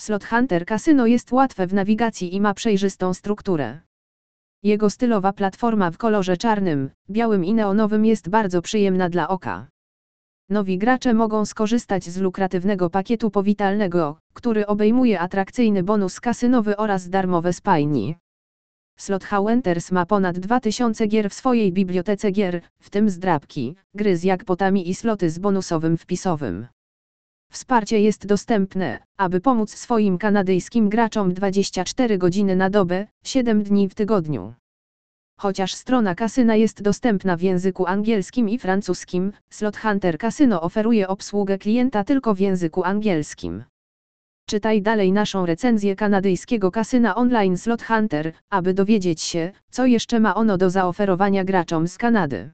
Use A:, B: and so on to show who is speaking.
A: Slot Hunter Casino jest łatwe w nawigacji i ma przejrzystą strukturę. Jego stylowa platforma w kolorze czarnym, białym i neonowym jest bardzo przyjemna dla oka. Nowi gracze mogą skorzystać z lukratywnego pakietu powitalnego, który obejmuje atrakcyjny bonus kasynowy oraz darmowe spajni. Slot Hauenters ma ponad 2000 gier w swojej bibliotece gier, w tym zdrabki, gry z jakpotami i sloty z bonusowym wpisowym. Wsparcie jest dostępne, aby pomóc swoim kanadyjskim graczom 24 godziny na dobę, 7 dni w tygodniu. Chociaż strona kasyna jest dostępna w języku angielskim i francuskim, Slot Hunter Casino oferuje obsługę klienta tylko w języku angielskim. Czytaj dalej naszą recenzję kanadyjskiego kasyna online Slot Hunter, aby dowiedzieć się, co jeszcze ma ono do zaoferowania graczom z Kanady.